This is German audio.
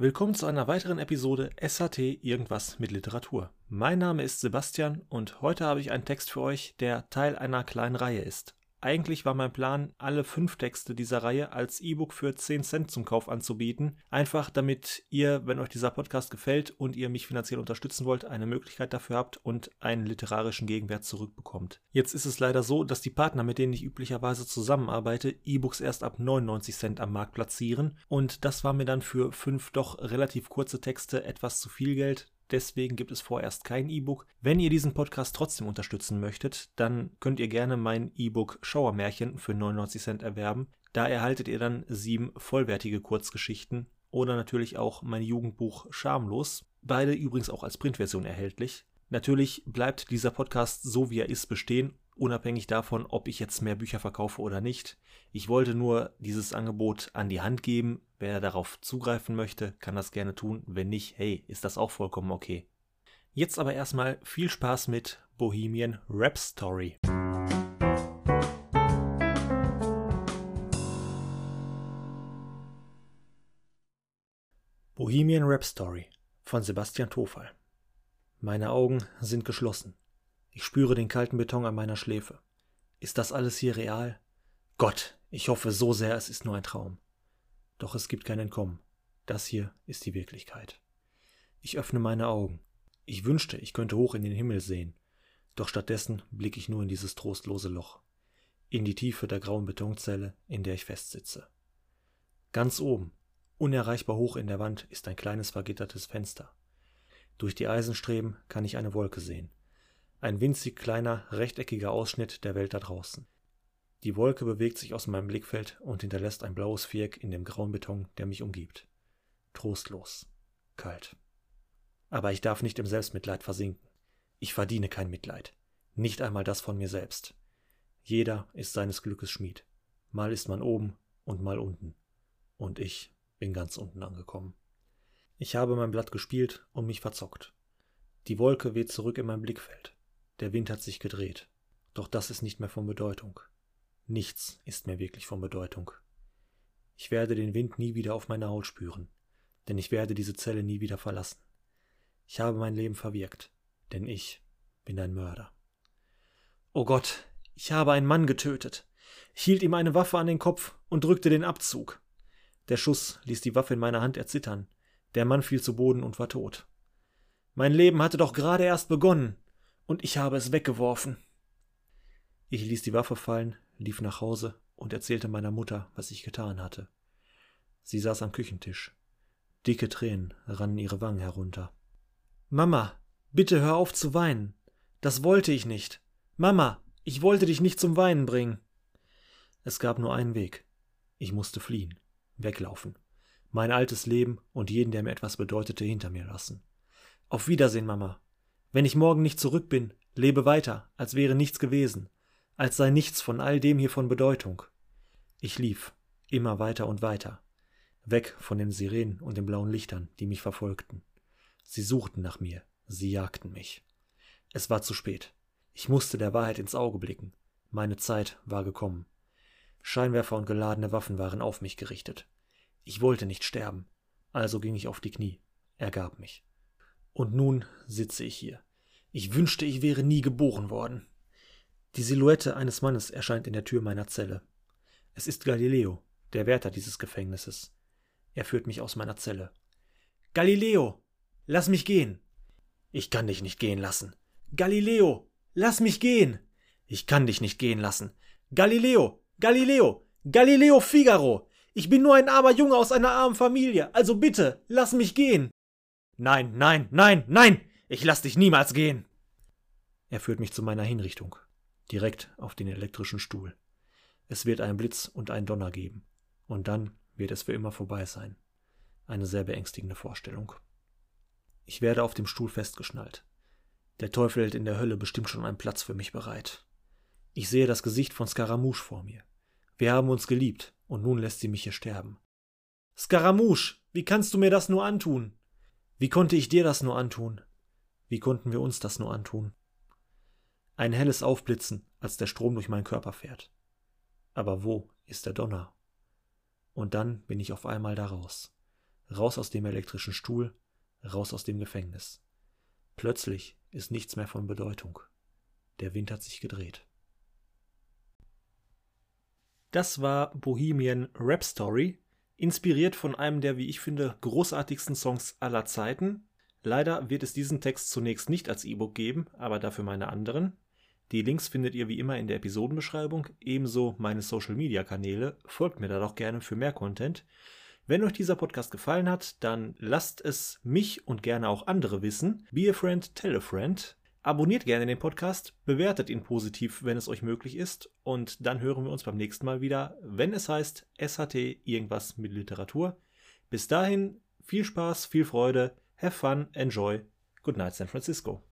Willkommen zu einer weiteren Episode SAT Irgendwas mit Literatur. Mein Name ist Sebastian und heute habe ich einen Text für euch, der Teil einer kleinen Reihe ist. Eigentlich war mein Plan, alle fünf Texte dieser Reihe als E-Book für 10 Cent zum Kauf anzubieten. Einfach damit ihr, wenn euch dieser Podcast gefällt und ihr mich finanziell unterstützen wollt, eine Möglichkeit dafür habt und einen literarischen Gegenwert zurückbekommt. Jetzt ist es leider so, dass die Partner, mit denen ich üblicherweise zusammenarbeite, E-Books erst ab 99 Cent am Markt platzieren. Und das war mir dann für fünf doch relativ kurze Texte etwas zu viel Geld. Deswegen gibt es vorerst kein E-Book. Wenn ihr diesen Podcast trotzdem unterstützen möchtet, dann könnt ihr gerne mein E-Book Schauermärchen für 99 Cent erwerben. Da erhaltet ihr dann sieben vollwertige Kurzgeschichten oder natürlich auch mein Jugendbuch Schamlos. Beide übrigens auch als Printversion erhältlich. Natürlich bleibt dieser Podcast so wie er ist bestehen, unabhängig davon, ob ich jetzt mehr Bücher verkaufe oder nicht. Ich wollte nur dieses Angebot an die Hand geben. Wer darauf zugreifen möchte, kann das gerne tun. Wenn nicht, hey, ist das auch vollkommen okay. Jetzt aber erstmal viel Spaß mit Bohemian Rap Story. Bohemian Rap Story von Sebastian Tofal. Meine Augen sind geschlossen. Ich spüre den kalten Beton an meiner Schläfe. Ist das alles hier real? Gott, ich hoffe so sehr, es ist nur ein Traum. Doch es gibt kein Entkommen. Das hier ist die Wirklichkeit. Ich öffne meine Augen. Ich wünschte, ich könnte hoch in den Himmel sehen. Doch stattdessen blicke ich nur in dieses trostlose Loch. In die Tiefe der grauen Betonzelle, in der ich festsitze. Ganz oben, unerreichbar hoch in der Wand, ist ein kleines vergittertes Fenster. Durch die Eisenstreben kann ich eine Wolke sehen. Ein winzig kleiner, rechteckiger Ausschnitt der Welt da draußen. Die Wolke bewegt sich aus meinem Blickfeld und hinterlässt ein blaues Viereck in dem grauen Beton, der mich umgibt. Trostlos. Kalt. Aber ich darf nicht im Selbstmitleid versinken. Ich verdiene kein Mitleid. Nicht einmal das von mir selbst. Jeder ist seines Glückes Schmied. Mal ist man oben und mal unten. Und ich bin ganz unten angekommen. Ich habe mein Blatt gespielt und mich verzockt. Die Wolke weht zurück in mein Blickfeld. Der Wind hat sich gedreht. Doch das ist nicht mehr von Bedeutung. Nichts ist mehr wirklich von Bedeutung. Ich werde den Wind nie wieder auf meiner Haut spüren, denn ich werde diese Zelle nie wieder verlassen. Ich habe mein Leben verwirkt, denn ich bin ein Mörder. Oh Gott, ich habe einen Mann getötet. Ich hielt ihm eine Waffe an den Kopf und drückte den Abzug. Der Schuss ließ die Waffe in meiner Hand erzittern. Der Mann fiel zu Boden und war tot. Mein Leben hatte doch gerade erst begonnen, und ich habe es weggeworfen. Ich ließ die Waffe fallen, lief nach Hause und erzählte meiner Mutter, was ich getan hatte. Sie saß am Küchentisch. Dicke Tränen rannen ihre Wangen herunter. Mama, bitte hör auf zu weinen. Das wollte ich nicht. Mama, ich wollte dich nicht zum Weinen bringen. Es gab nur einen Weg. Ich musste fliehen, weglaufen, mein altes Leben und jeden, der mir etwas bedeutete, hinter mir lassen. Auf Wiedersehen, Mama. Wenn ich morgen nicht zurück bin, lebe weiter, als wäre nichts gewesen, als sei nichts von all dem hier von Bedeutung. Ich lief, immer weiter und weiter, weg von den Sirenen und den blauen Lichtern, die mich verfolgten. Sie suchten nach mir, sie jagten mich. Es war zu spät. Ich musste der Wahrheit ins Auge blicken. Meine Zeit war gekommen. Scheinwerfer und geladene Waffen waren auf mich gerichtet. Ich wollte nicht sterben, also ging ich auf die Knie, ergab mich. Und nun sitze ich hier. Ich wünschte, ich wäre nie geboren worden. Die Silhouette eines Mannes erscheint in der Tür meiner Zelle. Es ist Galileo, der Wärter dieses Gefängnisses. Er führt mich aus meiner Zelle. Galileo, lass mich gehen. Ich kann dich nicht gehen lassen. Galileo, lass mich gehen. Ich kann dich nicht gehen lassen. Galileo, Galileo, Galileo Figaro. Ich bin nur ein armer Junge aus einer armen Familie, also bitte, lass mich gehen. Nein, nein, nein, nein, ich lass dich niemals gehen. Er führt mich zu meiner Hinrichtung direkt auf den elektrischen Stuhl. Es wird einen Blitz und einen Donner geben, und dann wird es für immer vorbei sein. Eine sehr beängstigende Vorstellung. Ich werde auf dem Stuhl festgeschnallt. Der Teufel hält in der Hölle bestimmt schon einen Platz für mich bereit. Ich sehe das Gesicht von Scaramouche vor mir. Wir haben uns geliebt, und nun lässt sie mich hier sterben. Scaramouche, wie kannst du mir das nur antun? Wie konnte ich dir das nur antun? Wie konnten wir uns das nur antun? Ein helles Aufblitzen, als der Strom durch meinen Körper fährt. Aber wo ist der Donner? Und dann bin ich auf einmal daraus. Raus aus dem elektrischen Stuhl, raus aus dem Gefängnis. Plötzlich ist nichts mehr von Bedeutung. Der Wind hat sich gedreht. Das war Bohemian Rhapsody, inspiriert von einem der, wie ich finde, großartigsten Songs aller Zeiten. Leider wird es diesen Text zunächst nicht als E-Book geben, aber dafür meine anderen. Die Links findet ihr wie immer in der Episodenbeschreibung, ebenso meine Social Media Kanäle. Folgt mir da doch gerne für mehr Content. Wenn euch dieser Podcast gefallen hat, dann lasst es mich und gerne auch andere wissen. Be a friend, tell a friend. Abonniert gerne den Podcast, bewertet ihn positiv, wenn es euch möglich ist. Und dann hören wir uns beim nächsten Mal wieder, wenn es heißt SHT irgendwas mit Literatur. Bis dahin, viel Spaß, viel Freude, have fun, enjoy. Good night, San Francisco.